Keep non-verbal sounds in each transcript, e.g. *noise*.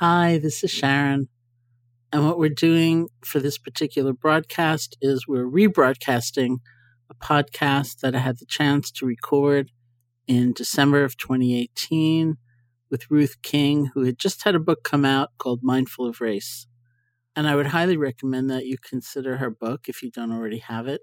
Hi, this is Sharon. And what we're doing for this particular broadcast is we're rebroadcasting a podcast that I had the chance to record in December of 2018 with Ruth King, who had just had a book come out called Mindful of Race. And I would highly recommend that you consider her book if you don't already have it,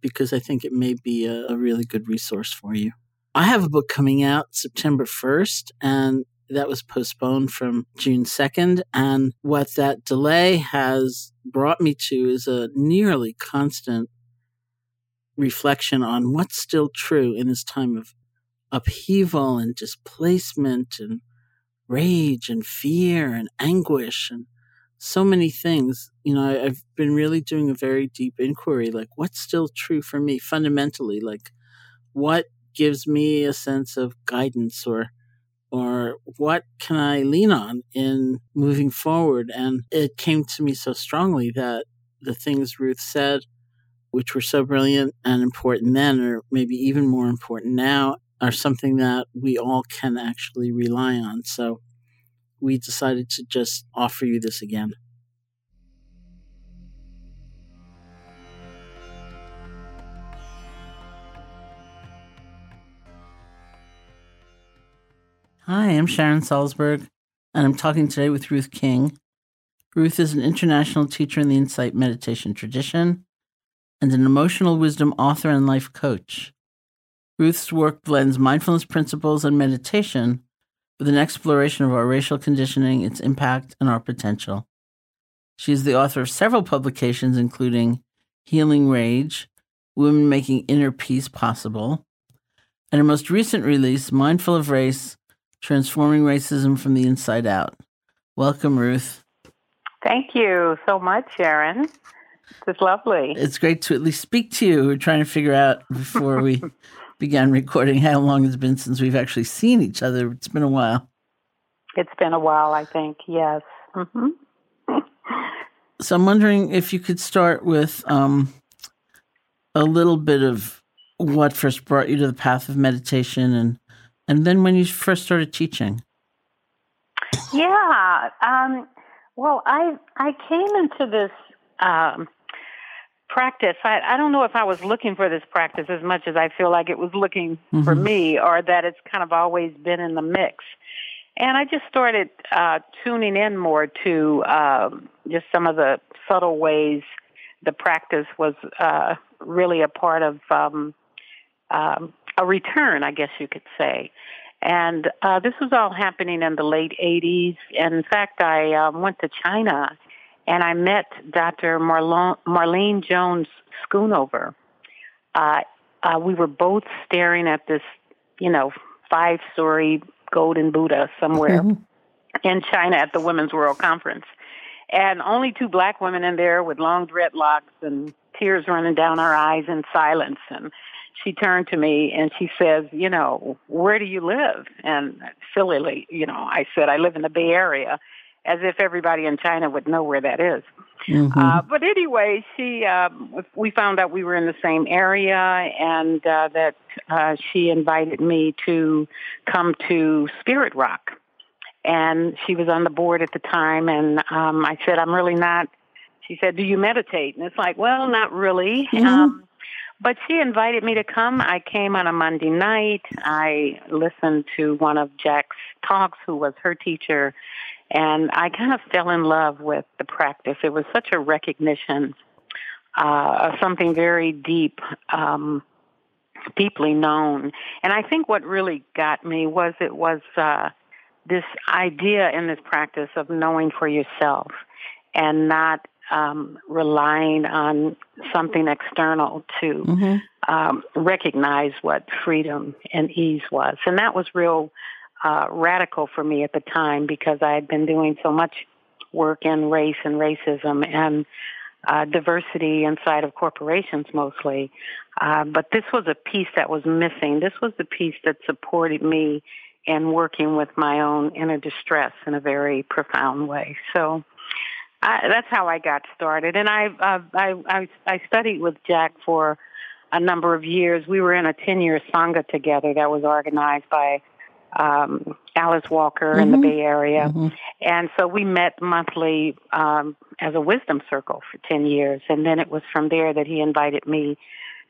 because I think it may be a, a really good resource for you. I have a book coming out September 1st, and that was postponed from June 2nd. And what that delay has brought me to is a nearly constant reflection on what's still true in this time of upheaval and displacement and rage and fear and anguish and so many things. You know, I've been really doing a very deep inquiry like, what's still true for me fundamentally? Like, what gives me a sense of guidance or or what can I lean on in moving forward? And it came to me so strongly that the things Ruth said, which were so brilliant and important then, or maybe even more important now, are something that we all can actually rely on. So we decided to just offer you this again. Hi, I'm Sharon Salzberg, and I'm talking today with Ruth King. Ruth is an international teacher in the Insight meditation tradition and an emotional wisdom author and life coach. Ruth's work blends mindfulness principles and meditation with an exploration of our racial conditioning, its impact, and our potential. She is the author of several publications, including Healing Rage, Women Making Inner Peace Possible, and her most recent release, Mindful of Race Transforming Racism from the Inside Out. Welcome, Ruth. Thank you so much, Sharon. It's lovely. It's great to at least speak to you. We're trying to figure out *laughs* before we began recording how long it's been since we've actually seen each other. It's been a while. It's been a while, I think, yes. Mm-hmm. *laughs* so I'm wondering if you could start with um, a little bit of what first brought you to the path of meditation and and then when you first started teaching? Yeah. Um, well, I I came into this um, practice. I, I don't know if I was looking for this practice as much as I feel like it was looking mm-hmm. for me, or that it's kind of always been in the mix. And I just started uh, tuning in more to um, just some of the subtle ways the practice was uh, really a part of um, um, a return, I guess you could say. And uh, this was all happening in the late 80s. And in fact, I um, went to China and I met Dr. Marlon, Marlene Jones Schoonover. Uh, uh, we were both staring at this, you know, five story golden Buddha somewhere mm-hmm. in China at the Women's World Conference. And only two black women in there with long dreadlocks and tears running down our eyes in silence. And she turned to me and she says, you know, where do you live? And sillily, you know, I said, I live in the Bay Area, as if everybody in China would know where that is. Mm-hmm. Uh, but anyway, she, uh, we found out we were in the same area and uh, that uh, she invited me to come to Spirit Rock. And she was on the board at the time, and um, I said, I'm really not. She said, Do you meditate? And it's like, Well, not really. Mm-hmm. Um, but she invited me to come. I came on a Monday night. I listened to one of Jack's talks, who was her teacher, and I kind of fell in love with the practice. It was such a recognition uh, of something very deep, um, deeply known. And I think what really got me was it was uh, this idea in this practice of knowing for yourself and not um, relying on something external to mm-hmm. um, recognize what freedom and ease was. And that was real uh, radical for me at the time because I had been doing so much work in race and racism and uh, diversity inside of corporations mostly. Uh, but this was a piece that was missing. This was the piece that supported me in working with my own inner distress in a very profound way. So I, that's how I got started. And I, uh, I, I, I studied with Jack for a number of years. We were in a 10 year Sangha together that was organized by um, Alice Walker mm-hmm. in the mm-hmm. Bay Area. Mm-hmm. And so we met monthly um, as a wisdom circle for 10 years. And then it was from there that he invited me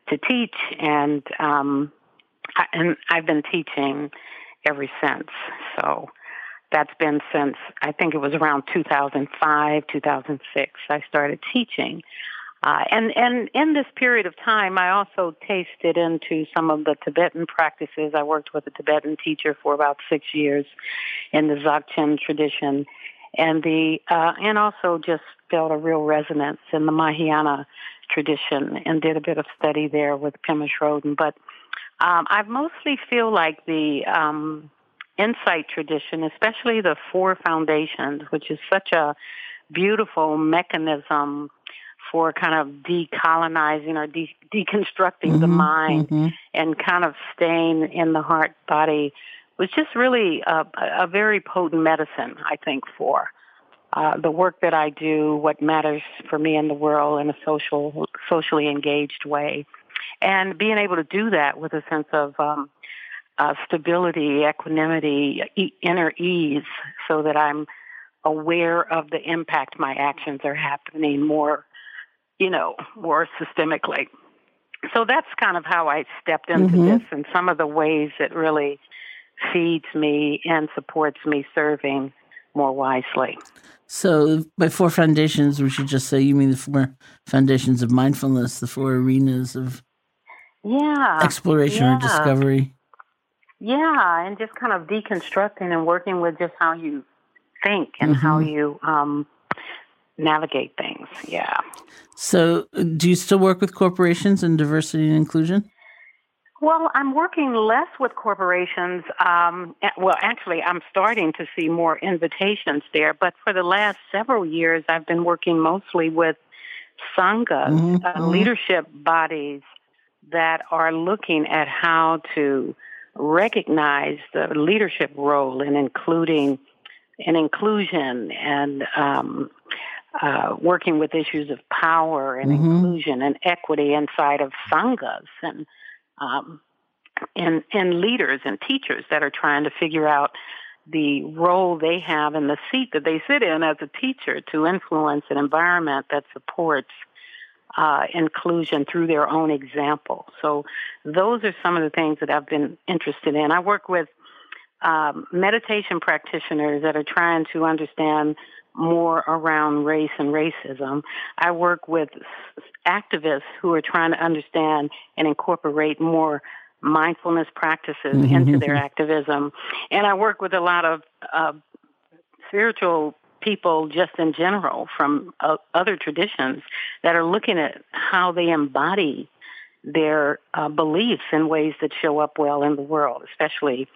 to teach. And, um, I, and I've been teaching ever since. So that's been since I think it was around 2005, 2006. I started teaching. Uh, and and in this period of time, I also tasted into some of the Tibetan practices. I worked with a Tibetan teacher for about six years in the Dzogchen tradition, and the uh, and also just felt a real resonance in the Mahayana tradition and did a bit of study there with Pema Chodron. But um, I mostly feel like the um, insight tradition, especially the four foundations, which is such a beautiful mechanism for kind of decolonizing or de- deconstructing mm-hmm, the mind mm-hmm. and kind of staying in the heart body was just really a, a very potent medicine, I think, for uh, the work that I do, what matters for me in the world in a social, socially engaged way, and being able to do that with a sense of um, uh, stability, equanimity, e- inner ease, so that I'm aware of the impact my actions are happening more you know, more systemically. So that's kind of how I stepped into mm-hmm. this and some of the ways it really feeds me and supports me serving more wisely. So, by four foundations, we should just say you mean the four foundations of mindfulness, the four arenas of yeah exploration yeah. or discovery. Yeah, and just kind of deconstructing and working with just how you think and mm-hmm. how you um, navigate things. Yeah. So, do you still work with corporations and diversity and inclusion? Well, I'm working less with corporations. Um, well, actually, I'm starting to see more invitations there. But for the last several years, I've been working mostly with sanghas, mm-hmm. uh, mm-hmm. leadership bodies that are looking at how to recognize the leadership role in including in inclusion and um, uh, working with issues of power and mm-hmm. inclusion and equity inside of sanghas and um, and and leaders and teachers that are trying to figure out the role they have in the seat that they sit in as a teacher to influence an environment that supports uh, inclusion through their own example. So those are some of the things that I've been interested in. I work with um, meditation practitioners that are trying to understand more around race and racism. I work with activists who are trying to understand and incorporate more mindfulness practices mm-hmm. into their activism. And I work with a lot of uh, spiritual people just in general from uh, other traditions that are looking at how they embody their uh, beliefs in ways that show up well in the world, especially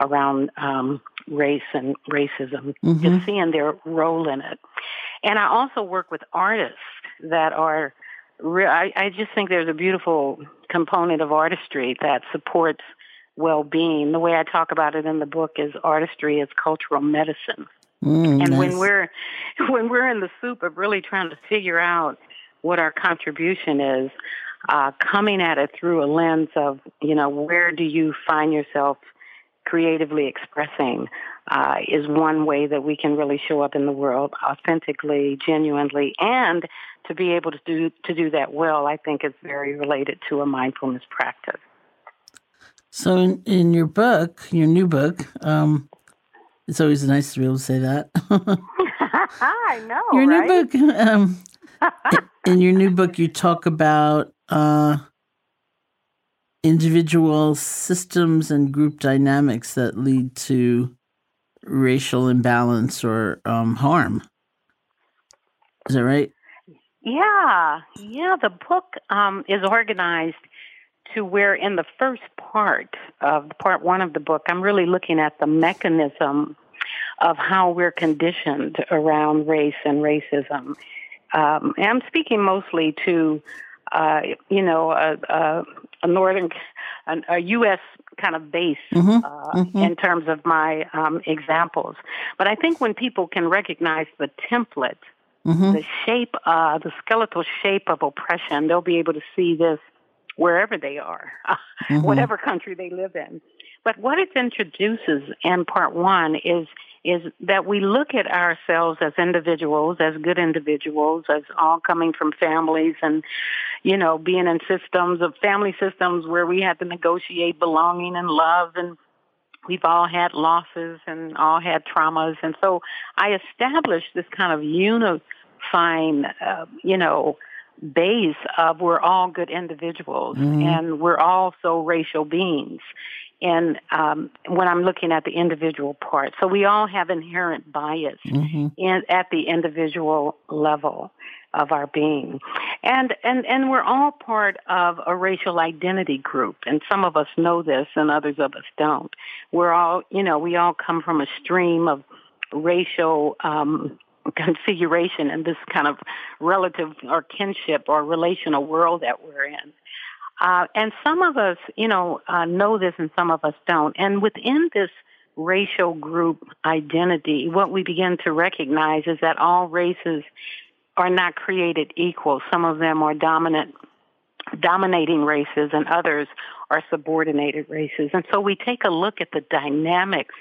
around um, race and racism, mm-hmm. just seeing their role in it. And I also work with artists that are. Re- I, I just think there's a beautiful component of artistry that supports well-being. The way I talk about it in the book is artistry is cultural medicine. Mm, and nice. when we're *laughs* when we're in the soup of really trying to figure out what our contribution is, uh, coming at it through a lens of you know where do you find yourself creatively expressing uh, is one way that we can really show up in the world authentically, genuinely, and to be able to do to do that well, I think is very related to a mindfulness practice. So, in, in your book, your new book, um, it's always nice to be able to say that. *laughs* I know. Your right? new book, um, *laughs* in your new book, you talk about uh, individual systems and group dynamics that lead to racial imbalance or um, harm. Is that right? Yeah, yeah. The book um, is organized to where, in the first part of part one of the book, I'm really looking at the mechanism of how we're conditioned around race and racism. Um, and I'm speaking mostly to, uh, you know, a, a, a northern, a, a, U.S. kind of base mm-hmm. Uh, mm-hmm. in terms of my um, examples. But I think when people can recognize the template, mm-hmm. the shape, uh, the skeletal shape of oppression, they'll be able to see this wherever they are, *laughs* mm-hmm. whatever country they live in. But what it introduces in part one is is that we look at ourselves as individuals, as good individuals, as all coming from families and, you know, being in systems of family systems where we had to negotiate belonging and love and we've all had losses and all had traumas. And so I established this kind of unifying, uh, you know, base of we're all good individuals mm-hmm. and we're all so racial beings and um, when I'm looking at the individual part. So we all have inherent bias mm-hmm. in, at the individual level of our being. And, and, and we're all part of a racial identity group. And some of us know this and others of us don't. We're all, you know, we all come from a stream of racial, um, *laughs* configuration in this kind of relative or kinship or relational world that we're in. Uh, and some of us, you know, uh, know this and some of us don't. And within this racial group identity, what we begin to recognize is that all races are not created equal. Some of them are dominant, dominating races, and others are subordinated races. And so we take a look at the dynamics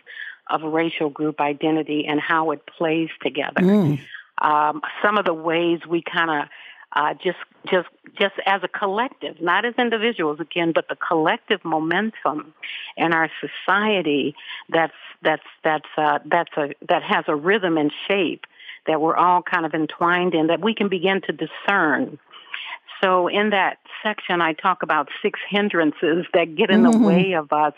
of racial group identity and how it plays together. Mm. Um, some of the ways we kind of uh, just just just as a collective, not as individuals again, but the collective momentum in our society that's that's that's uh, that's a that has a rhythm and shape that we're all kind of entwined in that we can begin to discern. So in that section, I talk about six hindrances that get in mm-hmm. the way of us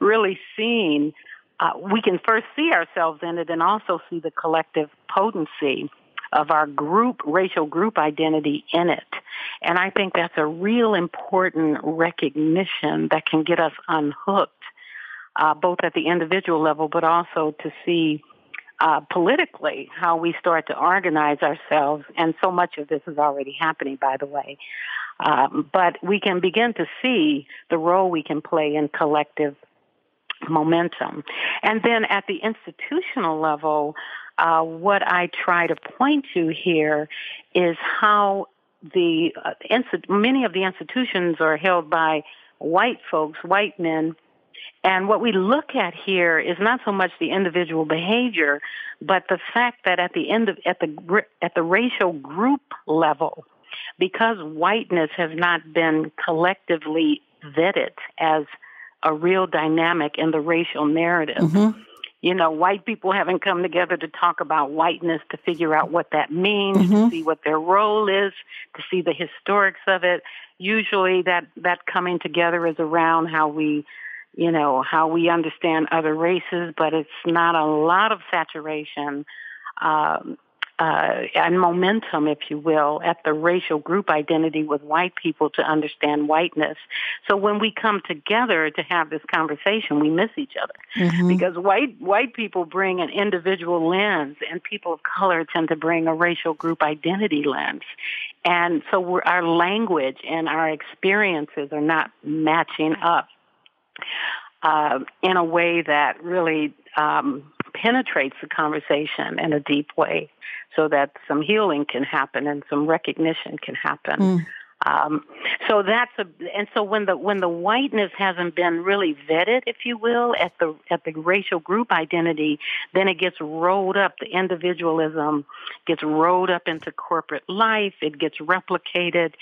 really seeing. Uh, we can first see ourselves in it and also see the collective potency of our group, racial group identity in it. And I think that's a real important recognition that can get us unhooked, uh, both at the individual level, but also to see uh, politically how we start to organize ourselves. And so much of this is already happening, by the way. Um, but we can begin to see the role we can play in collective momentum. And then at the institutional level, uh, what I try to point to here is how the uh, many of the institutions are held by white folks, white men, and what we look at here is not so much the individual behavior, but the fact that at the end of at the at the racial group level, because whiteness has not been collectively vetted as a real dynamic in the racial narrative. Mm-hmm you know, white people haven't come together to talk about whiteness to figure out what that means, mm-hmm. to see what their role is, to see the historics of it. Usually that, that coming together is around how we, you know, how we understand other races, but it's not a lot of saturation um, uh, and momentum, if you will, at the racial group identity with white people to understand whiteness. So when we come together to have this conversation, we miss each other mm-hmm. because white white people bring an individual lens, and people of color tend to bring a racial group identity lens. And so our language and our experiences are not matching up uh, in a way that really um, penetrates the conversation in a deep way so that some healing can happen and some recognition can happen. Mm. Um, so that's a, and so when the when the whiteness hasn't been really vetted, if you will, at the at the racial group identity, then it gets rolled up. The individualism gets rolled up into corporate life. It gets replicated.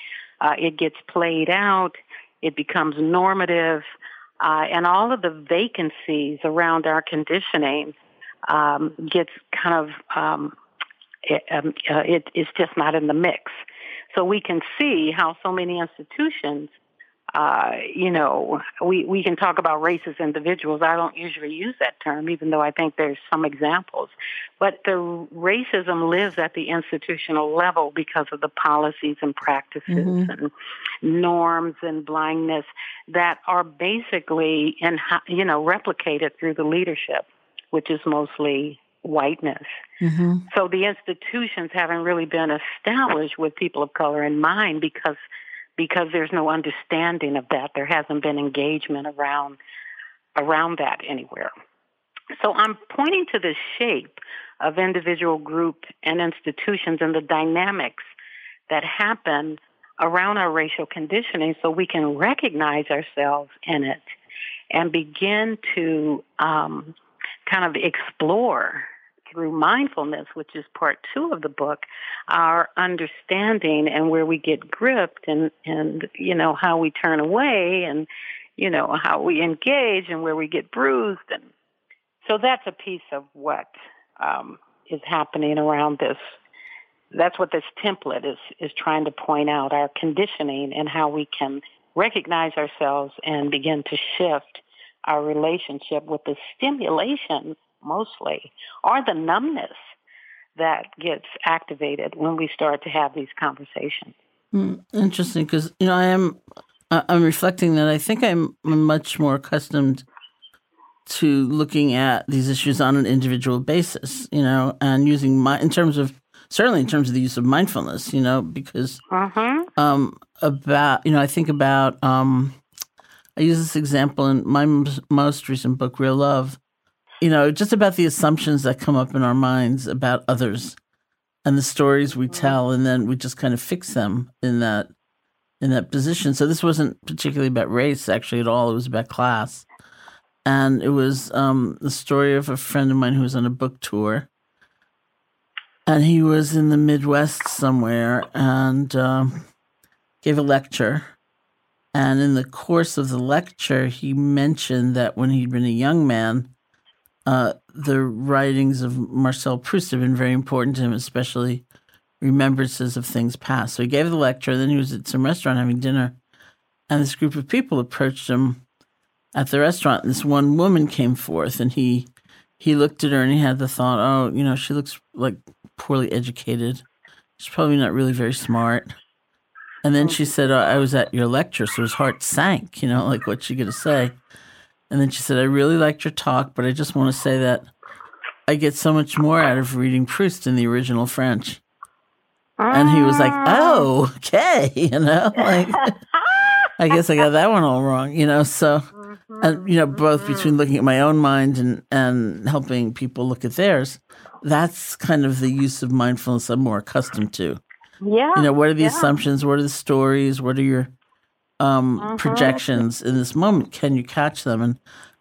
Uh, it gets played out. It becomes normative, uh, and all of the vacancies around our conditioning um, gets kind of um, it, um, uh, it, it's just not in the mix. So we can see how so many institutions, uh, you know, we, we can talk about racist individuals. I don't usually use that term, even though I think there's some examples. But the racism lives at the institutional level because of the policies and practices mm-hmm. and norms and blindness that are basically, in, you know, replicated through the leadership, which is mostly whiteness. Mm-hmm. So the institutions haven't really been established with people of color in mind because because there's no understanding of that. There hasn't been engagement around around that anywhere. So I'm pointing to the shape of individual group and institutions and the dynamics that happen around our racial conditioning so we can recognize ourselves in it and begin to um, kind of explore through mindfulness, which is part two of the book, our understanding and where we get gripped and, and you know, how we turn away and, you know, how we engage and where we get bruised. And so that's a piece of what um, is happening around this. That's what this template is, is trying to point out our conditioning and how we can recognize ourselves and begin to shift our relationship with the stimulation mostly or the numbness that gets activated when we start to have these conversations. Mm, interesting, because you know I am I'm reflecting that I think I'm much more accustomed to looking at these issues on an individual basis, you know, and using my in terms of certainly in terms of the use of mindfulness, you know, because uh-huh. um, about you know I think about um, I use this example in my most recent book, Real Love. You know, just about the assumptions that come up in our minds about others and the stories we mm-hmm. tell, and then we just kind of fix them in that in that position. So this wasn't particularly about race, actually, at all. It was about class, and it was um, the story of a friend of mine who was on a book tour, and he was in the Midwest somewhere and um, gave a lecture and in the course of the lecture, he mentioned that when he'd been a young man, uh, the writings of Marcel Proust have been very important to him, especially remembrances of things past. So he gave the lecture, then he was at some restaurant having dinner, and this group of people approached him at the restaurant. And this one woman came forth, and he he looked at her and he had the thought, oh, you know, she looks like poorly educated. She's probably not really very smart. And then she said, oh, I was at your lecture, so his heart sank, you know, like what's she going to say? And then she said, I really liked your talk, but I just want to say that I get so much more out of reading Proust in the original French. And he was like, ah. oh, okay, *laughs* you know, like, *laughs* I guess I got that one all wrong, you know, so, and, mm-hmm, you know, both between mm-hmm. looking at my own mind and, and helping people look at theirs, that's kind of the use of mindfulness I'm more accustomed to. Yeah. You know, what are the yeah. assumptions? What are the stories? What are your um, mm-hmm. projections in this moment? Can you catch them? And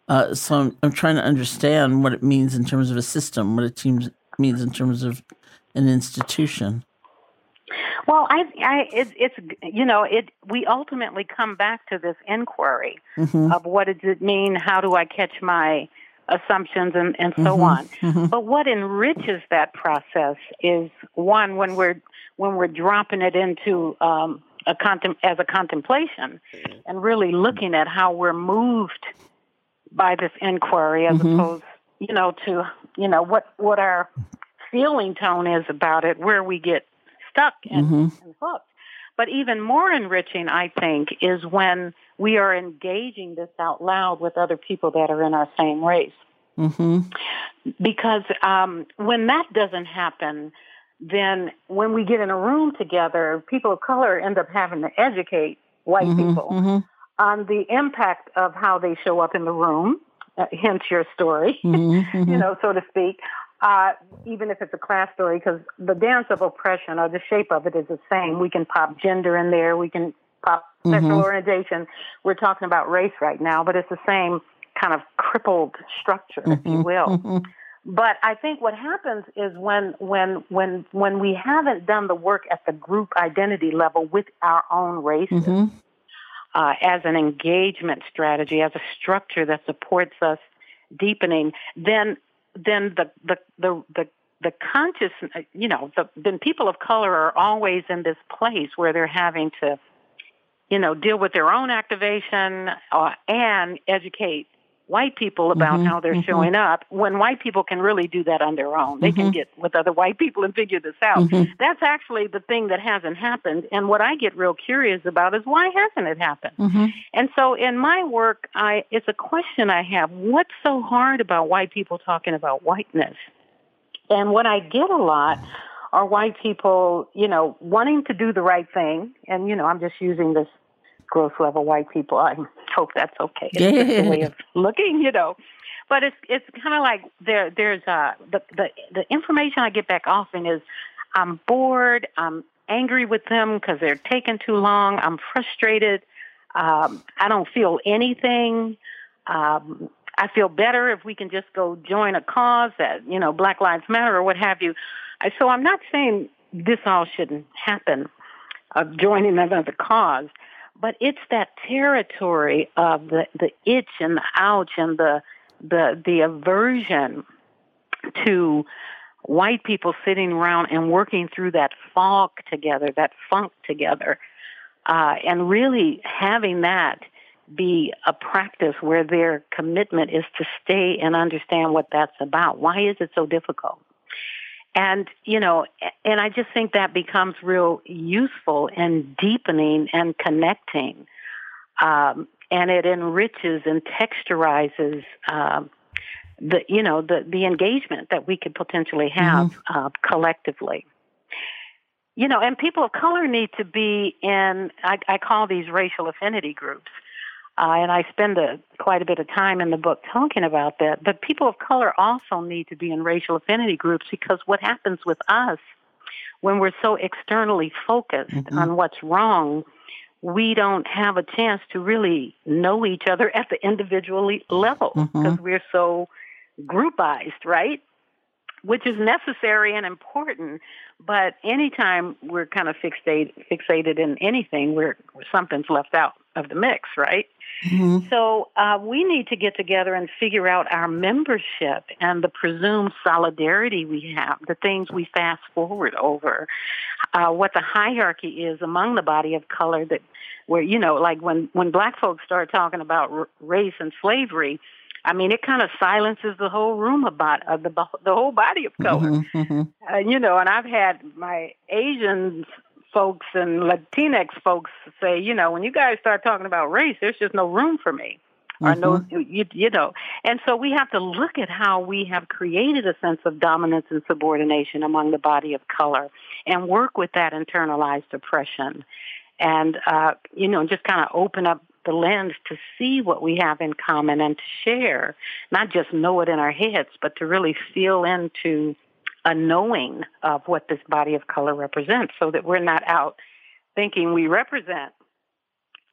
uh, so I'm, I'm, trying to understand what it means in terms of a system, what it seems, means in terms of an institution. Well, I, I, it, it's you know, it. We ultimately come back to this inquiry mm-hmm. of what does it mean? How do I catch my assumptions and, and so mm-hmm. on. Mm-hmm. But what enriches that process is one when we're when we're dropping it into um, a contem- as a contemplation and really looking at how we're moved by this inquiry as mm-hmm. opposed you know to you know what what our feeling tone is about it where we get stuck and, mm-hmm. and hooked but even more enriching i think is when we are engaging this out loud with other people that are in our same race mm-hmm. because um, when that doesn't happen then when we get in a room together, people of color end up having to educate white mm-hmm, people mm-hmm. on the impact of how they show up in the room, uh, hence your story, *laughs* mm-hmm, you mm-hmm. know, so to speak. Uh, even if it's a class story, because the dance of oppression or the shape of it is the same. We can pop gender in there, we can pop sexual mm-hmm. orientation. We're talking about race right now, but it's the same kind of crippled structure, if you mm-hmm, will. But I think what happens is when when when when we haven't done the work at the group identity level with our own races mm-hmm. uh, as an engagement strategy, as a structure that supports us deepening, then then the the the the, the conscious, you know, the, then people of color are always in this place where they're having to, you know, deal with their own activation uh, and educate white people about mm-hmm, how they're mm-hmm. showing up when white people can really do that on their own. They mm-hmm. can get with other white people and figure this out. Mm-hmm. That's actually the thing that hasn't happened. And what I get real curious about is why hasn't it happened? Mm-hmm. And so in my work, I it's a question I have. What's so hard about white people talking about whiteness? And what I get a lot are white people, you know, wanting to do the right thing. And, you know, I'm just using this gross level white people. I hope that's okay. It's yeah. a way of looking, you know. But it's it's kind of like there there's uh the the the information I get back often is I'm bored, I'm angry with them because they're taking too long, I'm frustrated, um, I don't feel anything. Um, I feel better if we can just go join a cause that you know Black Lives Matter or what have you. So I'm not saying this all shouldn't happen of joining another cause, but it's that territory of the the itch and the ouch and the the the aversion to white people sitting around and working through that fog together, that funk together, uh, and really having that be a practice where their commitment is to stay and understand what that's about. Why is it so difficult? And, you know, and I just think that becomes real useful and deepening and connecting. Um, and it enriches and texturizes um, the, you know, the, the engagement that we could potentially have mm-hmm. uh, collectively. You know, and people of color need to be in, I, I call these racial affinity groups. Uh, and I spend a, quite a bit of time in the book talking about that. But people of color also need to be in racial affinity groups because what happens with us when we're so externally focused mm-hmm. on what's wrong, we don't have a chance to really know each other at the individual level because mm-hmm. we're so groupized, right? Which is necessary and important, but anytime we're kind of fixated fixated in anything, we're something's left out of the mix, right? Mm-hmm. So uh, we need to get together and figure out our membership and the presumed solidarity we have, the things we fast forward over, uh, what the hierarchy is among the body of color that, where you know, like when when black folks start talking about r- race and slavery. I mean, it kind of silences the whole room about uh, the the whole body of color, mm-hmm, mm-hmm. Uh, you know. And I've had my Asians folks and Latinx folks say, you know, when you guys start talking about race, there's just no room for me. Mm-hmm. Or no, mm-hmm. you, you know, and so we have to look at how we have created a sense of dominance and subordination among the body of color, and work with that internalized oppression, and uh, you know, just kind of open up the lens to see what we have in common and to share, not just know it in our heads, but to really feel into a knowing of what this body of color represents so that we're not out thinking we represent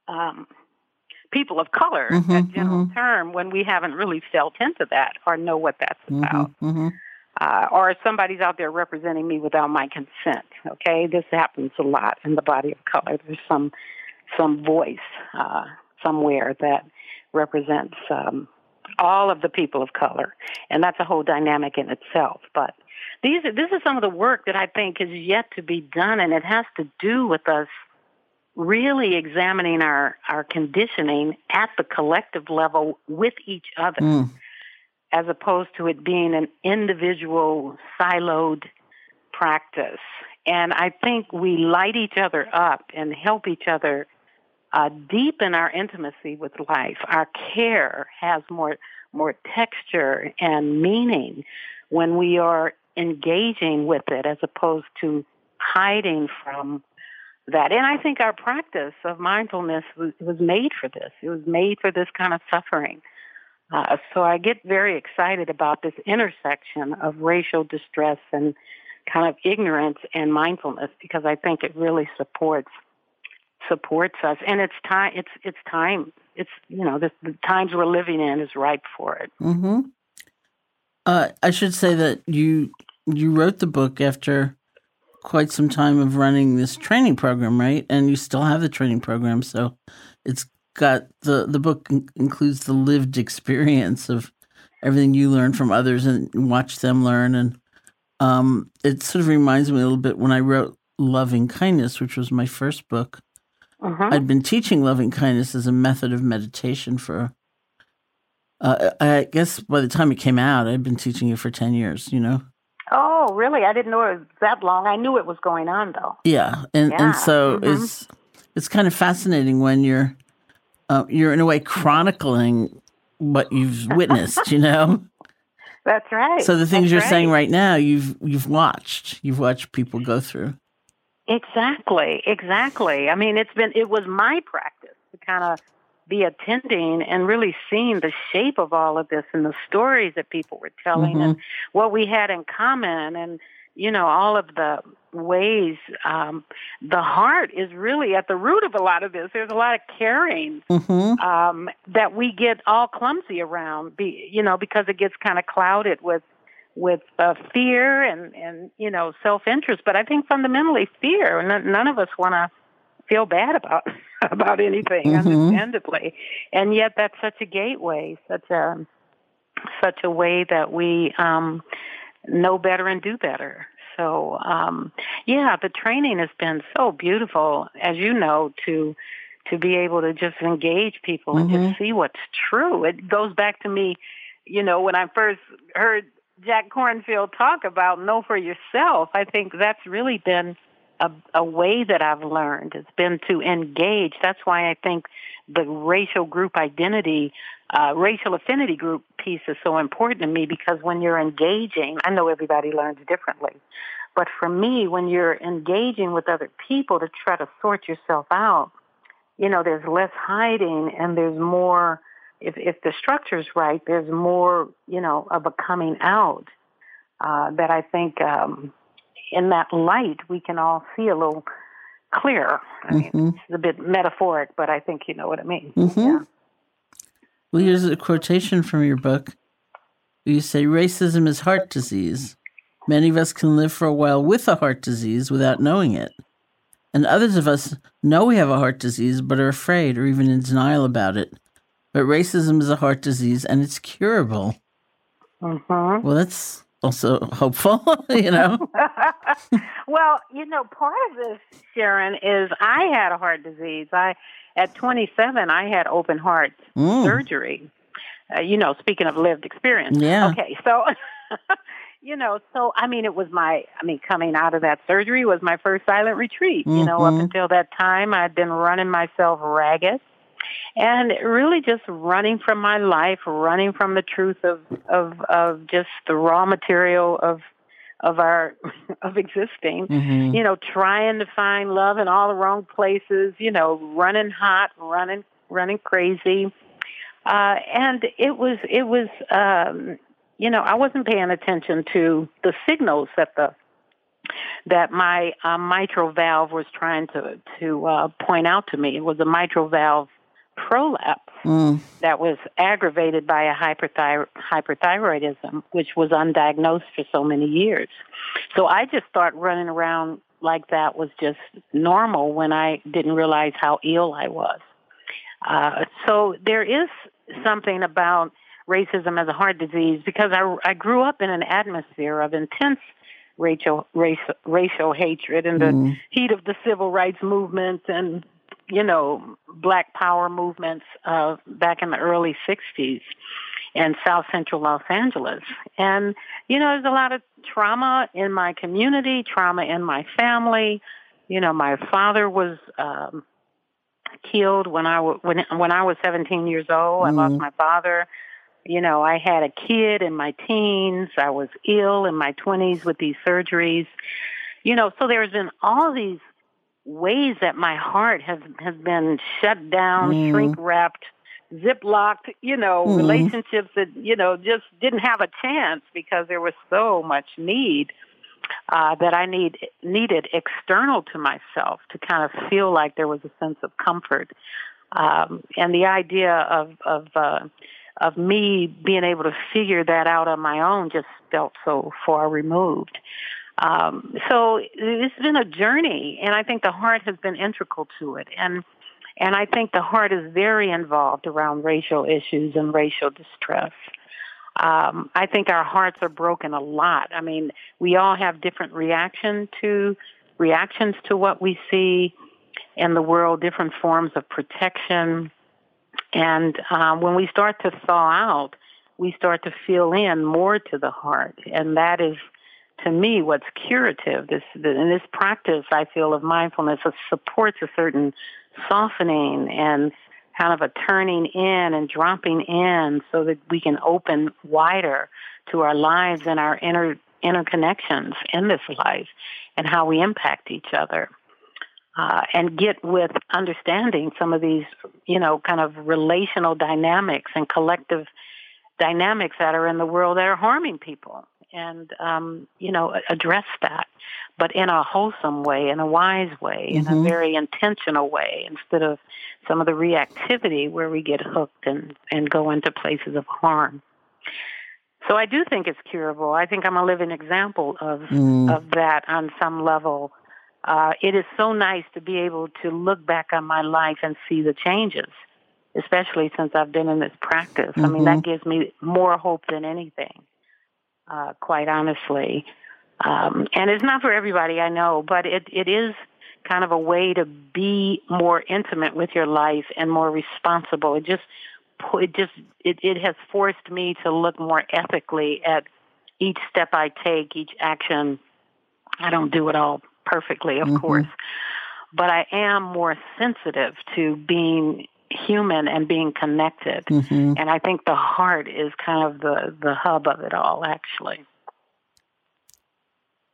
um, people of color, mm-hmm, a general mm-hmm. term, when we haven't really felt into that or know what that's mm-hmm, about. Mm-hmm. Uh, or somebody's out there representing me without my consent. Okay, this happens a lot in the body of color. There's some some voice uh, somewhere that represents um, all of the people of color, and that's a whole dynamic in itself. But these are, this is some of the work that I think is yet to be done, and it has to do with us really examining our, our conditioning at the collective level with each other, mm. as opposed to it being an individual siloed practice. And I think we light each other up and help each other uh, deepen our intimacy with life. Our care has more more texture and meaning when we are engaging with it as opposed to hiding from that. And I think our practice of mindfulness was, was made for this. It was made for this kind of suffering. Uh, so I get very excited about this intersection of racial distress and kind of ignorance and mindfulness because I think it really supports supports us. And it's time. It's it's time. It's you know the, the times we're living in is ripe for it. Mm-hmm. Uh, I should say that you you wrote the book after quite some time of running this training program, right? And you still have the training program, so it's got the the book includes the lived experience of everything you learn from others and watch them learn and um, it sort of reminds me a little bit when I wrote Loving Kindness, which was my first book. Uh-huh. I'd been teaching loving kindness as a method of meditation for uh, I guess by the time it came out, I'd been teaching it for 10 years, you know? Oh, really? I didn't know it was that long. I knew it was going on, though. Yeah. And, yeah. and so mm-hmm. it's, it's kind of fascinating when you're, uh, you're in a way chronicling what you've witnessed, you know? *laughs* That's right. So the things That's you're right. saying right now, you've you've watched, you've watched people go through. Exactly, exactly. I mean, it's been it was my practice to kind of be attending and really seeing the shape of all of this and the stories that people were telling Mhm. and what we had in common and you know all of the ways um the heart is really at the root of a lot of this there's a lot of caring Mm-hmm. um that we get all clumsy around be you know because it gets kind of clouded with with uh, fear and and you know self interest but i think fundamentally fear none, none of us want to feel bad about *laughs* about anything Mhm. understandably and yet that's such a gateway such a such a way that we um know better and do better so um yeah the training has been so beautiful as you know to to be able to just engage people and Mhm. just see what's true it goes back to me you know when i first heard jack Kornfield talk about know for yourself i think that's really been a, a way that I've learned. It's been to engage. That's why I think the racial group identity, uh, racial affinity group piece is so important to me because when you're engaging, I know everybody learns differently. But for me, when you're engaging with other people to try to sort yourself out, you know, there's less hiding and there's more, if, if the structure's right, there's more, you know, of a coming out uh, that I think um, in that light we can all see a little clearer. I mean, Mhm. it's a bit metaphoric, but I think you know what I mean. Mhm. Yeah. Well, here's a quotation from your book. You say racism is heart disease. Many of us can live for a while with a heart disease without knowing it. And others of us know we have a heart disease but are afraid or even in denial about it. But racism is a heart disease and it's curable. hmm Well, that's also hopeful, *laughs* you know? *laughs* well, you know, part of this, Sharon, is I had a heart disease. I, at 27, I had open heart Mm. surgery. Uh, you know, speaking of lived experience. Yeah. Okay, so, *laughs* you know, so I mean, it was my, I mean, coming out of that surgery was my first silent retreat. You know, up Mhm. until that time, I'd been running myself ragged. And really just running from my life, running from the truth of, of, of just the raw material of, of our, *laughs* of existing Mhm. you know, trying to find love in all the wrong places, you know, running hot, running running crazy. Uh and it was it was um you know, I wasn't paying attention to the signals that the that my uh, mitral valve was trying to to uh point out to me. It was a mitral valve prolapse Mm. that was aggravated by a hyperthyro- hyperthyroidism, which was undiagnosed for so many years. So I just thought running around like that was just normal when I didn't realize how ill I was. Uh, so there is something about racism as a heart disease because I, I grew up in an atmosphere of intense racial race, racial hatred in the Mm. heat of the civil rights movement and you know black power movements uh, back in the early 60s in south central los angeles. And you know there's a lot of trauma in my community trauma in my family. You know my father was um killed when i w- when when i was 17 years old. I lost Mhm. my father. You know i had a kid in my teens. I was ill in my 20s with these surgeries. You know so there's been all these ways that my heart has has been shut down, Mm. shrink wrapped, ziplocked, you know, Mm. relationships that, you know, just didn't have a chance because there was so much need uh, that I need needed external to myself to kind of feel like there was a sense of comfort. Um, and the idea of of uh, of me being able to figure that out on my own just felt so far removed. Um, so it's been a journey, and I think the heart has been integral to it. And and I think the heart is very involved around racial issues and racial distress. Um, I think our hearts are broken a lot. I mean, we all have different reaction to reactions to what we see in the world, different forms of protection. And um, when we start to thaw out, we start to feel in more to the heart, and that is to me what's curative this in this practice i feel of mindfulness supports a certain softening and kind of a turning in and dropping in so that we can open wider to our lives and our inner interconnections in this life and how we impact each other. Uh, and get with understanding some of these, you know, kind of relational dynamics and collective dynamics that are in the world that are harming people and um, you know address that, but in a wholesome way, in a wise way, mm-hmm. in a mm-hmm. very intentional way, instead of some of the reactivity where we get hooked and and go into places of harm. So I do think it's curable. I think I'm a living example of mm. of that on some level. Uh, it is so nice to be able to look back on my life and see the changes, especially since I've been in this practice. Mm-hmm. I mean, that mm-hmm. gives me more hope than anything uh, quite honestly. Um, and it's not for everybody, I know, but it, it is kind of a way to be more intimate with your life and more responsible. It just it just it, it has forced me to look more ethically at each step I take, each action. I don't do it all perfectly, of mm-hmm. course, but I am more sensitive to being human and being connected. Mm-hmm. And I think the heart is kind of the, the hub of it all, actually.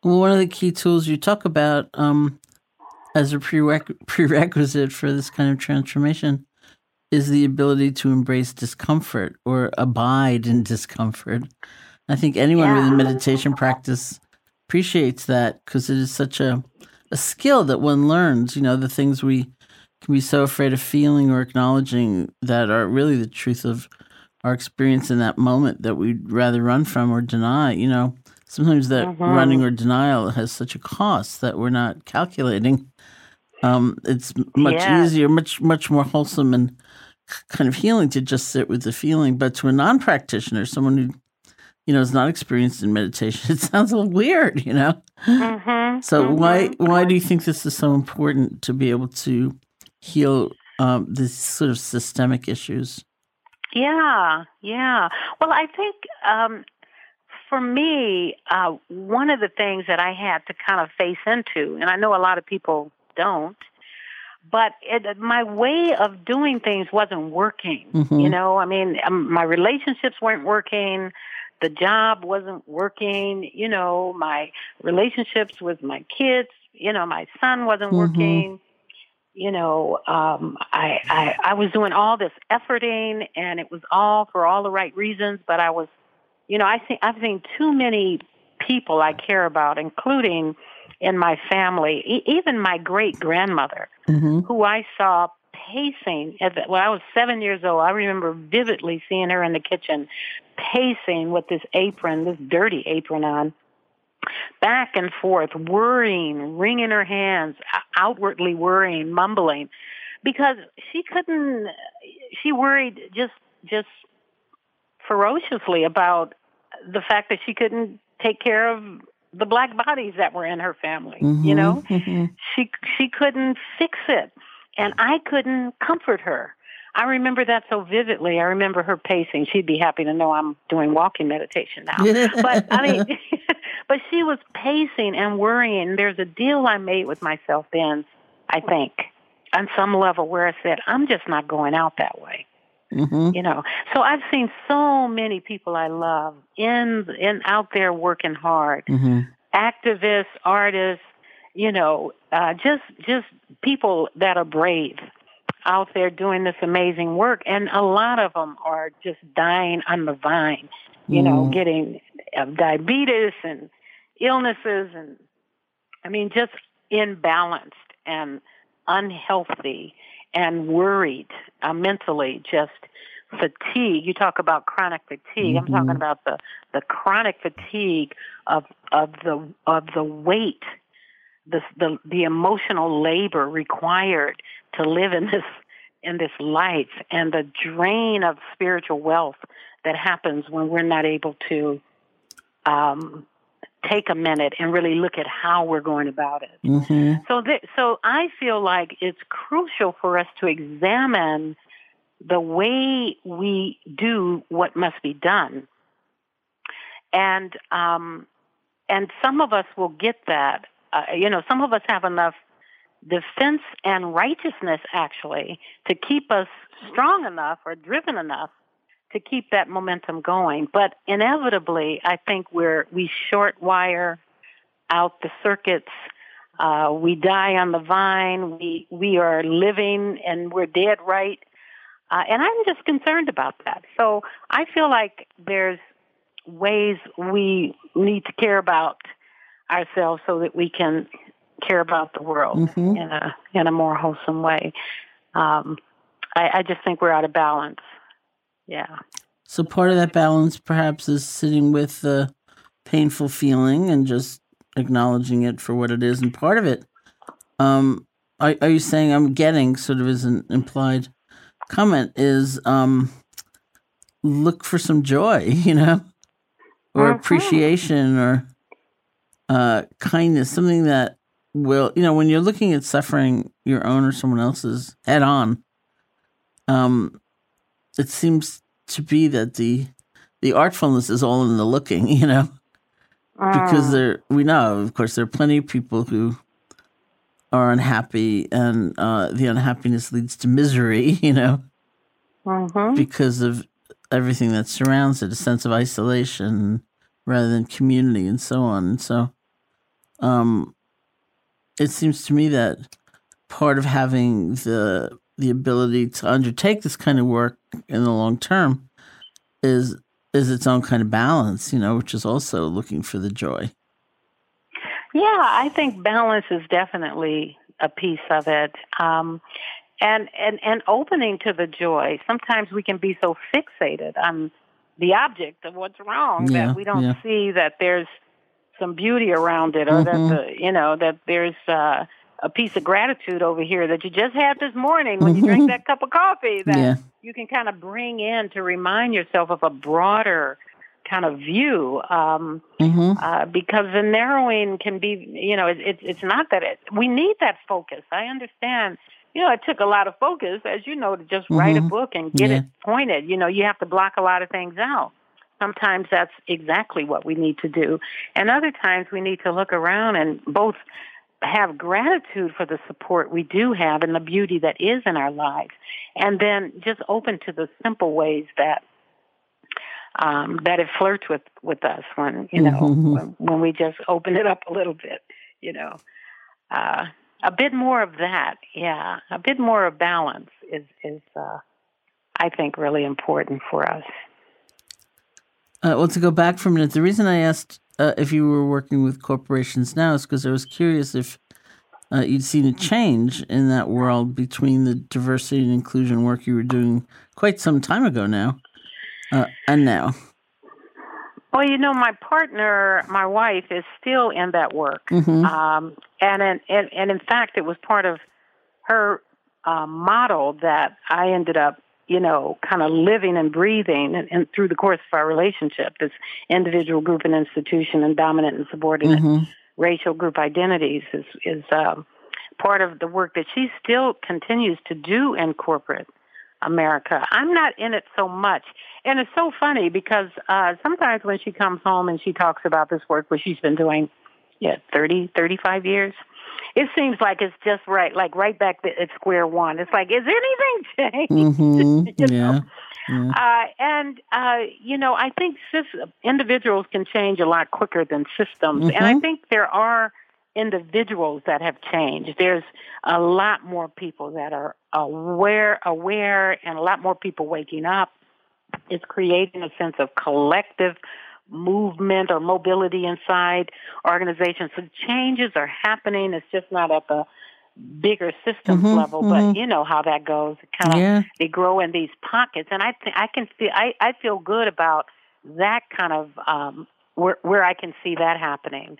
Well, one of the key tools you talk about um, as a prereq- *laughs* prerequisite for this kind of transformation is the ability to embrace discomfort or abide in discomfort. I think anyone yeah. with a meditation practice appreciates that because it is such a, a skill that one learns. You know, the things we can be so afraid of feeling or acknowledging that are really the truth of our experience in that moment that we'd rather run from or deny. You know, sometimes that mm-hmm. running or denial has such a cost that we're not calculating. Um, it's much yeah. easier, much much more wholesome and kind of healing to just sit with the feeling. But to a non-practitioner, someone who you know is not experienced in meditation, *laughs* it sounds a little weird. You know. Mm-hmm. So mm-hmm. why why do you think this is so important to be able to heal um, these sort of systemic issues? Yeah, yeah. Well, I think um, for me, uh, one of the things that I had to kind of face into, and I know a lot of people don't, but it, my way of doing things wasn't working. Mm-hmm. You know, I mean, um, my relationships weren't working. The job wasn't working. You know, my relationships with my kids. You know, my son wasn't mm-hmm. working you know, um, I, I I was doing all this efforting, and it was all for all the right reasons. But I was, you know, I think I've seen too many people I care about, including in my family, e- even my great grandmother, mm-hmm. who I saw pacing. At the, when I was seven years old, I remember vividly seeing her in the kitchen, pacing with this apron, this dirty apron on back and forth, worrying, wringing her hands, outwardly worrying, mumbling, because she couldn't. She worried just just ferociously about the fact that she couldn't take care of the black bodies that were in her family. Mm-hmm, you know, mm-hmm. she she couldn't fix it, and I couldn't comfort her. I remember that so vividly. I remember her pacing. She'd be happy to know I'm doing walking meditation now. *laughs* but I mean, but she was pacing and worrying. There's a deal I made with myself then, I think, on some level where I said, I'm just not going out that way. Mm-hmm. You know, so I've seen so many people I love in in out there working hard, mm-hmm. activists, artists, you know, uh, just just people that are brave out there doing this amazing work, and a lot of them are just dying on the vine. You mm. know, getting uh, diabetes and illnesses, and I mean, just imbalanced and unhealthy and worried uh, mentally, just fatigue. You talk about chronic fatigue. Mm-hmm. I'm talking mm-hmm. about the the chronic fatigue of of the of the weight, the the the emotional labor required to live in this in this life and the drain of spiritual wealth that happens when we're not able to um, take a minute and really look at how we're going about it. Mm-hmm. So, th- so I feel like it's crucial for us to examine the way we do what must be done, and um, and some of us will get that. Uh, you know, some of us have enough defense and righteousness actually to keep us strong enough or driven enough to keep that momentum going. But inevitably, I think we're we short wire out the circuits. Uh, we die on the vine. We we are living and we're dead right. Uh, and I'm just concerned about that. So I feel like there's ways we need to care about ourselves so that we can care about the world mm-hmm. in a in a more wholesome way. Um, I, I just think we're out of balance. Yeah. So part of that balance, perhaps, is sitting with the painful feeling and just acknowledging it for what it is. And part of it, um, are, are you saying I'm getting sort of as an implied comment is um, look for some joy, *laughs* you know, or mm-hmm. appreciation or uh, kindness, something that will, you know, when you're looking at suffering your own or someone else's head on, um, it seems to be that the the artfulness is all in the looking, *laughs* you know, because mm. there we know, of course, there are plenty of people who are unhappy, and uh, the unhappiness leads to misery, *laughs* you know, mm-hmm. because of everything that surrounds it, a sense of isolation rather than community, and so on. And so, um, it seems to me that part of having the the ability to undertake this kind of work in the long term is is its own kind of balance, you know, which is also looking for the joy. Yeah, I think balance is definitely a piece of it. Um, and, and, and opening to the joy. Sometimes we can be so fixated on the object of what's wrong yeah, that we don't yeah. see that there's some beauty around it or mm-hmm. that the, you know, that there's, uh, a piece of gratitude over here that you just had this morning when you drink mm-hmm. that cup of coffee that yeah. you can kind of bring in to remind yourself of a broader kind of view um, mm-hmm. uh, because the narrowing can be you know it, it, it's not that it we need that focus i understand you know it took a lot of focus as you know to just mm-hmm. write a mm-hmm. book and get yeah. it pointed you know you have to block a lot of things out sometimes that's exactly what we need to do and other times we need to look around and both have gratitude for the support we do have and the beauty that is in our lives, and then just open to the simple ways that um, that it flirts with with us when you know mm-hmm. when, when, we just open it up a little bit, you know. Uh, a bit more of that, yeah. A bit more of balance is is uh, I think really important for us. Uh, well, to go back for a minute, the reason I asked uh, if you were working with corporations now is because I was curious if uh, you'd seen a change in that world between the diversity and inclusion work you were doing quite some time ago now uh, and now. Well, you know, my partner, my wife, is still in that work, mm-hmm. um, and, in, and and in fact, it was part of her uh, model that I ended up you know, kind of living and breathing and, and, through the course of our relationship, this individual, group, and institution, and dominant and subordinate mm-hmm. racial group identities is is um, part of the work that she still continues to do in corporate America. I'm not in it so much, and it's so funny because uh, sometimes when she comes home and she talks about this work, which she's been doing, yeah, 30, 35 years it seems like it's just right, like right back at square one. It's like, is anything *laughs* changed? Mm-hmm. *laughs* yeah. yeah. Uh, and uh, you know, I think individuals can change a lot quicker than systems, mm-hmm. and I mm-hmm. think there are individuals that have changed. There's a lot more people that are aware, aware, and a lot more people waking up. It's creating a sense of collective movement or mobility inside organizations. So changes are happening. It's just not at the bigger systems mm-hmm, level, mm-hmm. but you know how that goes. Kind of yeah. they grow in these pockets, and I think I can feel I I feel good about that kind of um, where where I can see that happening.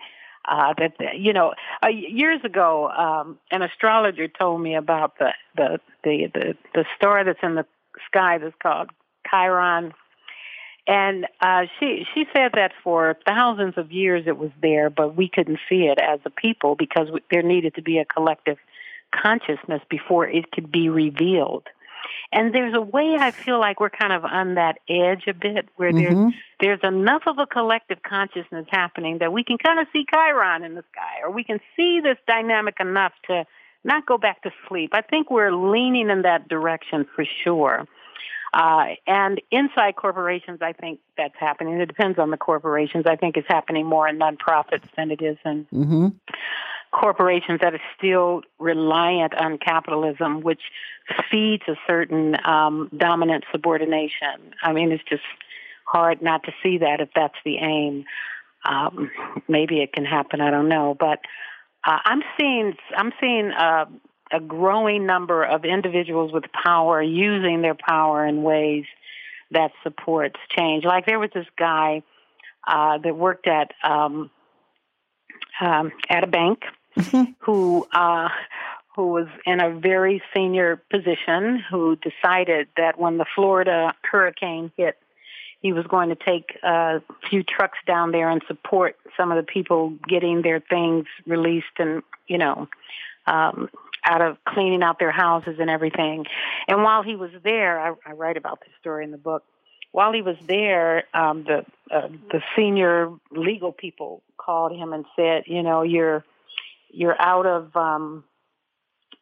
Uh, that you know, uh, years ago, um, an astrologer told me about the the the the, the star that's in the sky that's called Chiron and uh, she she said that for thousands of years it was there, but we couldn't see it as a people because there needed to be a collective consciousness before it could be revealed. And there's a way I feel like we're kind of on that edge a bit, where mm-hmm. there's there's enough of a collective consciousness happening that we can kind of see Chiron in the sky, or we can see this dynamic enough to not go back to sleep. I think we're leaning in that direction for sure. Uh, and inside corporations, I think that's happening. It depends on the corporations. I think it's happening more in nonprofits than it is in mm-hmm. corporations that are still reliant on capitalism, which feeds a certain um, dominant subordination. I mean, it's just hard not to see that if that's the aim. Um, maybe it can happen. I don't know, but uh, I'm seeing I'm seeing uh, a growing number of individuals with power using their power in ways that supports change. Like there was this guy uh, that worked at um, um, at a bank mm-hmm. who uh, who was in a very senior position who decided that when the Florida hurricane hit he was going to take a few trucks down there and support some of the people getting their things released and you know um out of cleaning out their houses and everything. And while he was there i, I write about this story in the book. While he was there um the uh, the senior legal people called him and said you know you're you're out of um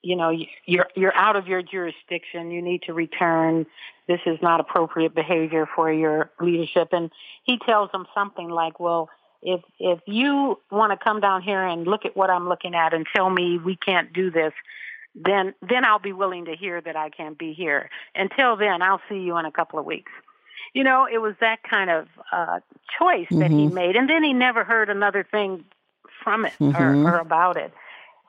you know you're you're out of your jurisdiction. You need to return. This is not appropriate behavior for your leadership. And he tells them something like well if if you want to come down here and look at what I'm looking at and tell me we can't do this then then I'll be willing to hear that I can't be here until then I'll see you in a couple of weeks you know it was that kind of uh choice that mm-hmm. he made and then he never heard another thing from it mm-hmm. or, or about it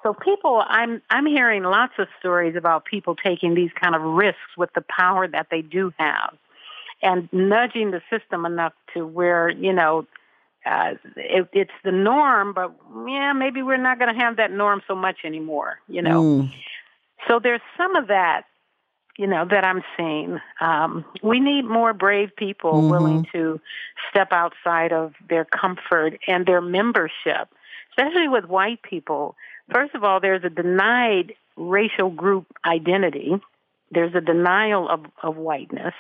so people, I'm I'm hearing lots of stories about people taking these kind of risks with the power that they do have, and nudging the system enough to where you know uh, it, it's the norm, but yeah, maybe we're not going to have that norm so much anymore. You know, mm. so there's some of that, you know, that I'm seeing. Um, we need more brave people mm-hmm. willing to step outside of their comfort and their membership, especially with white people First of all, there's a denied racial group identity. There's a denial of, of whiteness,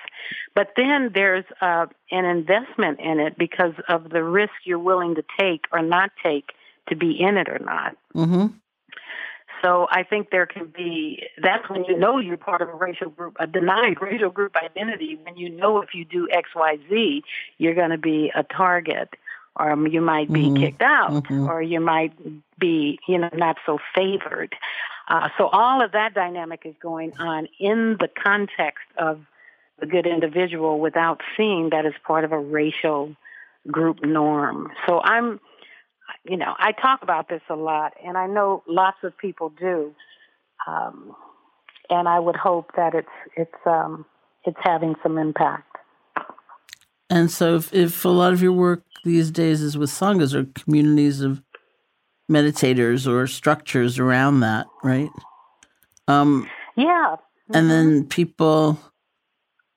but then there's uh, an investment in it because of the risk you're willing to take or not take to be in it or not. Mm-hmm. So I think there can be that's when you know you're part of a racial group, a denied racial group identity. When you know if you do X, Y, Z, you're going to be a target or you might be mm-hmm. kicked out, mm-hmm. or you might be, you know, not so favored. Uh, so all of that dynamic is going on in the context of the good individual without seeing that as part of a racial group norm. So I'm, you know, I talk about this a lot, and I know lots of people do. Um, and I would hope that it's it's um, it's having some impact. And so, if, if a lot of your work these days is with sanghas or communities of meditators or structures around that, right? Um, yeah. Mm-hmm. And then people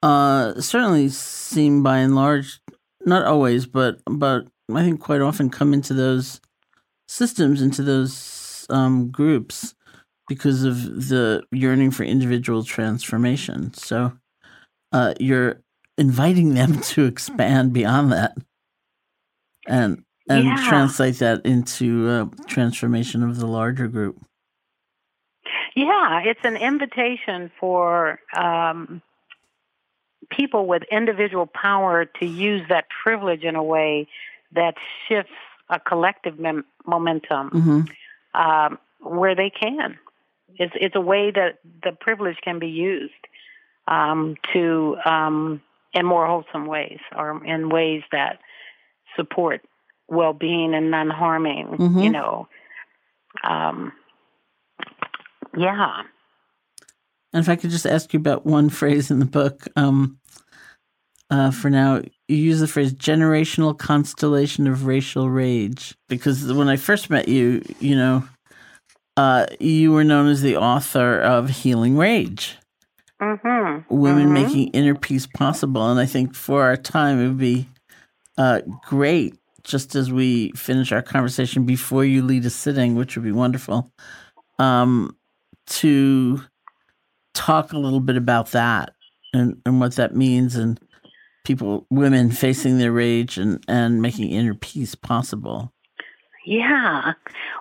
uh, certainly seem, by and large, not always, but but I think quite often come into those systems, into those um, groups, because of the yearning for individual transformation. So uh, you're inviting them *laughs* to expand beyond that and and yeah. translate that into uh, transformation of the larger group. Yeah, it's an invitation for um, people with individual power to use that privilege in a way that shifts a collective mem- momentum mm-hmm. um, where they can. It's, it's a way that the privilege can be used um, to um, in more wholesome ways or in ways that support well-being and non-harming mm-hmm. you know um, yeah and if i could just ask you about one *laughs* phrase in the book um, uh, for now you use the phrase generational constellation of racial rage because when i first met you you know uh, you were known as the author of healing rage mm-hmm. women mm-hmm. making inner peace possible and i think for our time it would be uh, great, just as we finish our conversation before you lead a sitting, which would be wonderful, um, to talk a little bit about that and, and what that means and people, women facing their rage and, and making inner peace possible. Yeah.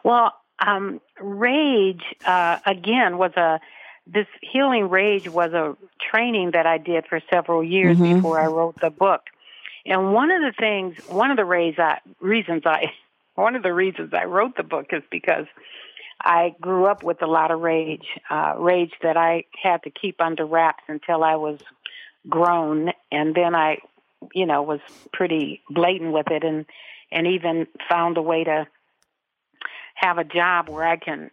Well, um, rage uh, again was a this healing rage was a training that I did for several years mm-hmm. before I wrote the book. And one of the things, one of the reasons I, *laughs* one of the reasons I wrote the book is because I grew up with a lot of rage, uh, rage that I had to keep under wraps until I was grown, and then I, you know, was pretty blatant with it, and and even found a way to have a job where I can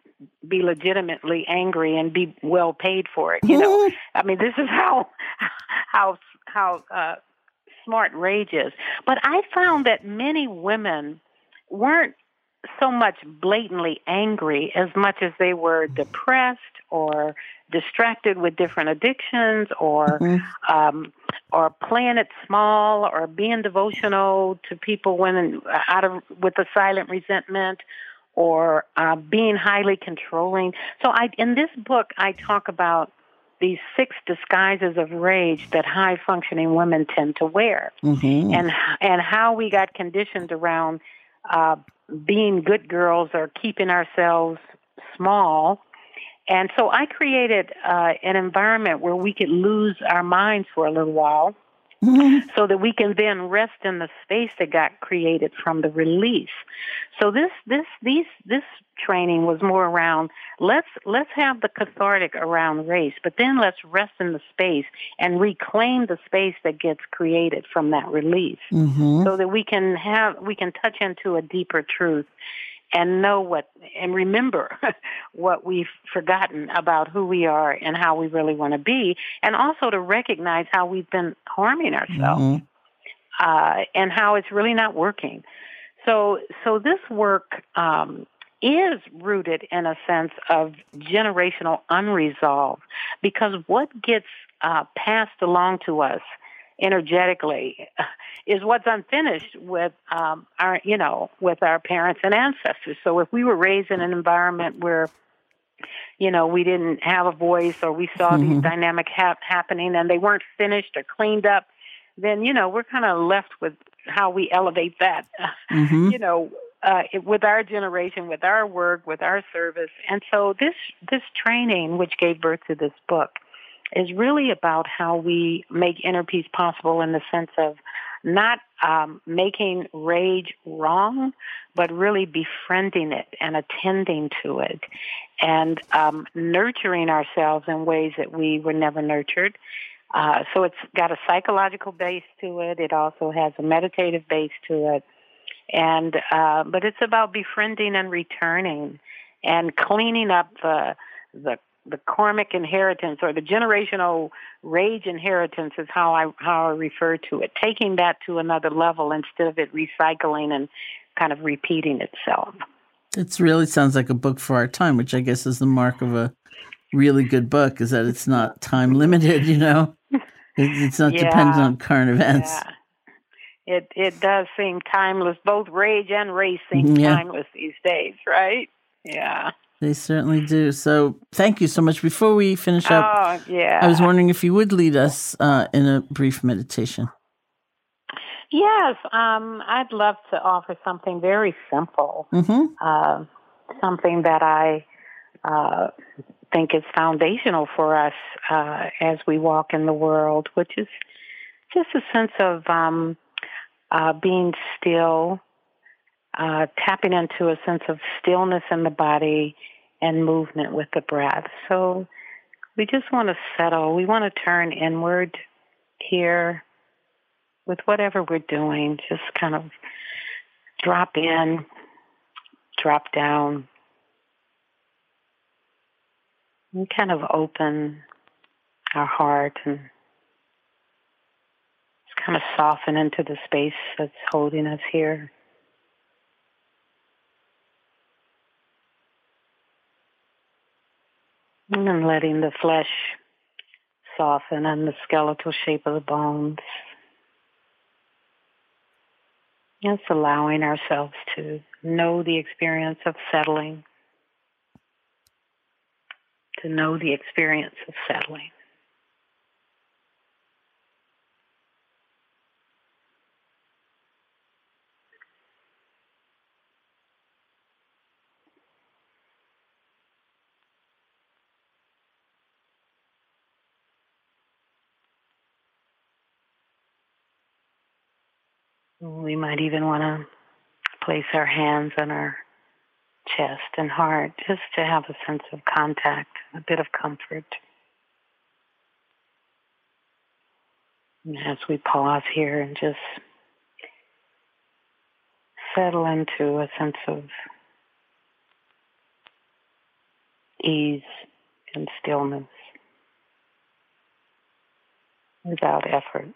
be legitimately angry and be well paid for it. You know, *laughs* I mean, this is how *laughs* how how uh, smart rage is. But I found that many women weren't so much blatantly angry as much as they were depressed or distracted with different addictions or mm-hmm. um, or playing it small or being devotional to people when out of with a silent resentment or uh, being highly controlling. So I in this book I talk about these six disguises of rage that high functioning women tend to wear mm-hmm. and and how we got conditioned around uh, being good girls or keeping ourselves small. And so I created uh, an environment where we could lose our minds for a little while mm-hmm. so that we can then rest in the space that got created from the release. So this this these this training was more around let's let's have the cathartic around race, but then let's rest in the space and reclaim the space that gets created from that release, mm-hmm. so that we can have we can touch into a deeper truth and know what and remember *laughs* what we've forgotten about who we are and how we really want to be, and also to recognize how we've been harming ourselves mm-hmm. uh, and how it's really not working. So, so this work um, is rooted in a sense of generational unresolved because what gets uh, passed along to us energetically is what's unfinished with um, our you know with our parents and ancestors so if we were raised in an environment where you know we didn't have a voice or we saw mm-hmm. these dynamic ha- happening and they weren't finished or cleaned up then you know we're kind of left with how we elevate that *laughs* mm-hmm. you know uh, with our generation, with our work, with our service. And so this this training, which gave birth to this book, is really about how we make inner peace possible in the sense of not um, making rage wrong, but really befriending it and attending to it and um, nurturing ourselves in ways that we were never nurtured. Uh, so it's got a psychological base to it. It also has a meditative base to it and uh, but it's about befriending and returning and cleaning up the the the karmic inheritance or the generational rage inheritance is how I how I refer to it. Taking that to another level instead of it recycling and kind of repeating itself. It really sounds like a book for our time, which I guess is the mark of a really good book, is that it's not time limited. You know, *laughs* it's not yeah, dependent on current events. Yeah it it does seem timeless. Both rage and race seem yeah. timeless these days, right? Yeah. They certainly do. So, thank you so much. Before we finish up, oh, yeah. I was wondering if you would lead us uh, in a brief meditation. Yes, um, I'd love to offer something very simple, mm-hmm. uh, something that I uh, think is foundational for us uh, as we walk in the world, which is just a sense of um, uh, being still, uh, tapping into a sense of stillness in the body and movement with the breath. So we just want to settle. We want to turn inward here with whatever we're doing. Just kind of drop in, drop down, and kind of open our heart and kind of soften into the space that's holding us here. And letting the flesh soften and the skeletal shape of the bones. Just allowing ourselves to know the experience of settling, to know the experience of settling. We might even want to place our hands on our chest and heart just to have a sense of contact, a bit of comfort. And as we pause here and just settle into a sense of ease and stillness without effort.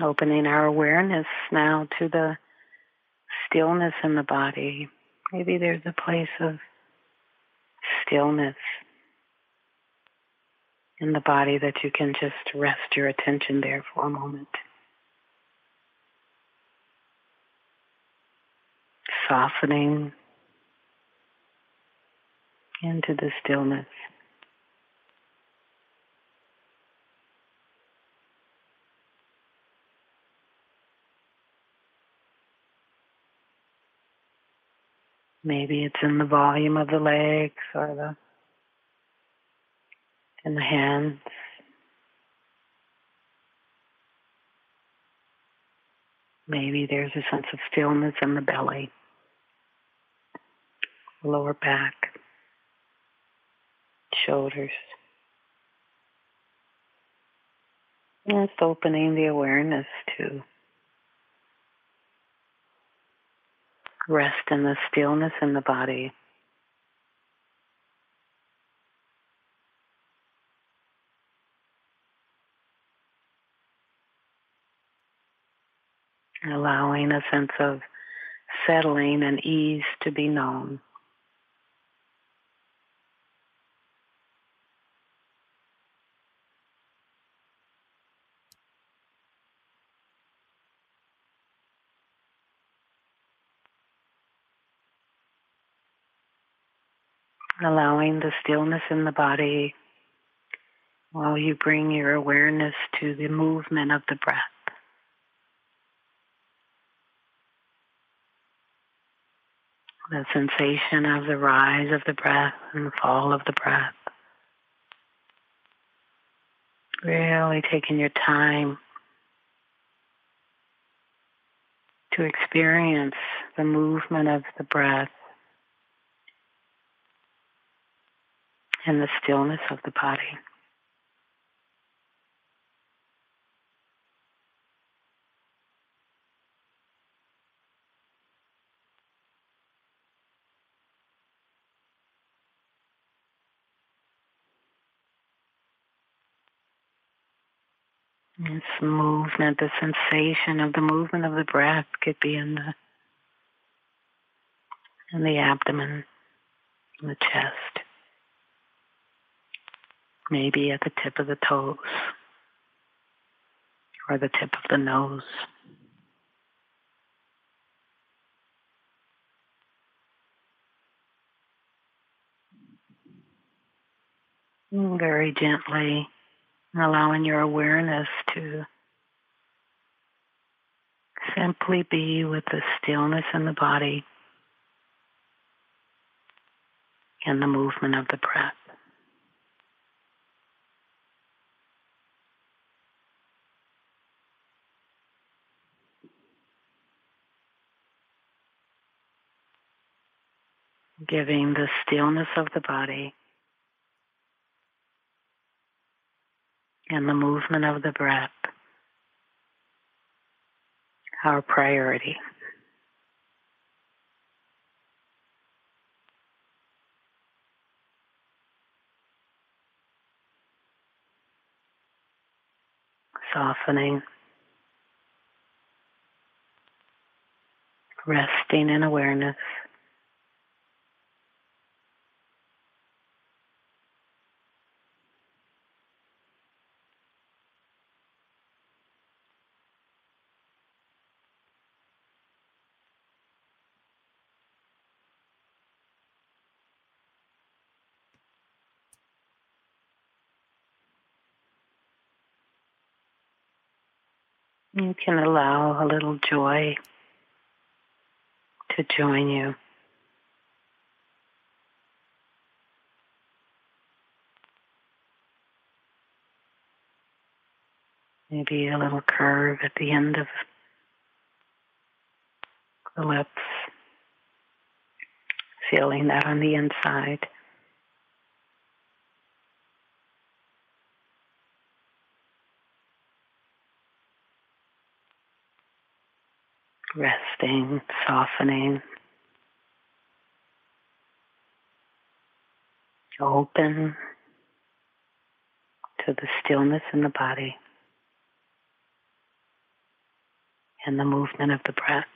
Opening our awareness now to the stillness in the body. Maybe there's a place of stillness in the body that you can just rest your attention there for a moment. Softening into the stillness. Maybe it's in the volume of the legs or the in the hands. Maybe there's a sense of stillness in the belly, lower back, shoulders. Just opening the awareness to rest in the stillness in the body. Allowing a sense of settling and ease to be known. Allowing the stillness in the body while you bring your awareness to the movement of the breath. The sensation of the rise of the breath and the fall of the breath. Really taking your time to experience the movement of the breath and the stillness of the body. This movement, the sensation of the movement of the breath could be in the in the abdomen, in the chest maybe at the tip of the toes or the tip of the nose. Very gently allowing your awareness to simply be with the stillness in the body and the movement of the breath. Giving the stillness of the body and the movement of the breath our priority. Softening, resting in awareness. You can allow a little joy to join you. Maybe a little curve at the end of the lips. Feeling that on the inside. Resting, softening. Open to the stillness in the body and the movement of the breath.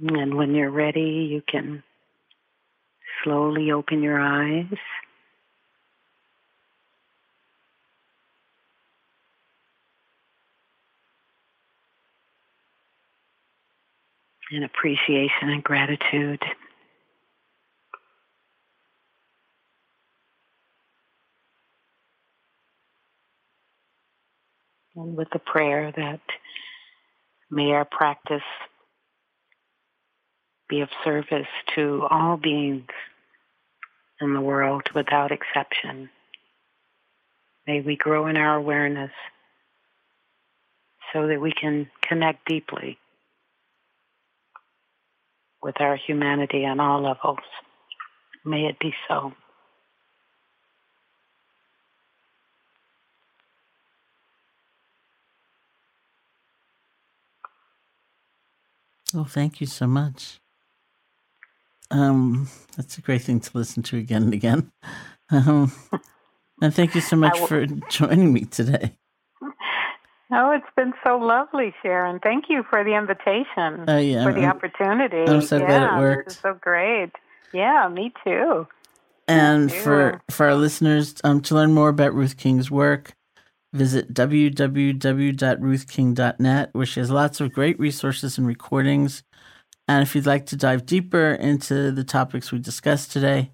And when you're ready, you can slowly open your eyes. In appreciation and gratitude. And with the prayer that may our practice be of service to all beings in the world without exception. May we grow in our awareness so that we can connect deeply with our humanity on all levels. May it be so. Well, thank you so much. Um, that's a great thing to listen to again and again. Um, and thank you so much w- for joining me today. *laughs* Oh, it's been so lovely, Sharon. Thank you for the invitation. Uh, yeah, for the I'm, opportunity. I'm so yeah, glad it worked. so great. Yeah, me too. And me too. for for our listeners, um, to learn more about Ruth King's work, visit www.ruthking.net, where she has lots of great resources and recordings and if you'd like to dive deeper into the topics we discussed today,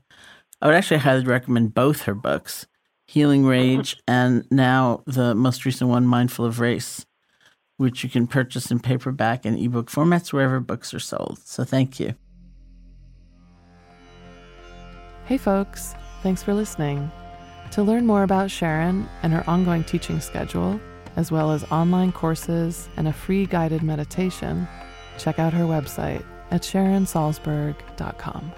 I would actually highly recommend both her books, Healing Rage *laughs* and now the most recent one, Mindful of Race, which you can purchase in paperback and ebook formats wherever books are sold. So thank you. Hey, folks. Thanks for listening. To learn more about Sharon and her ongoing teaching schedule, as well as online courses and a free guided meditation, check out her website at sharonsalzberg.com.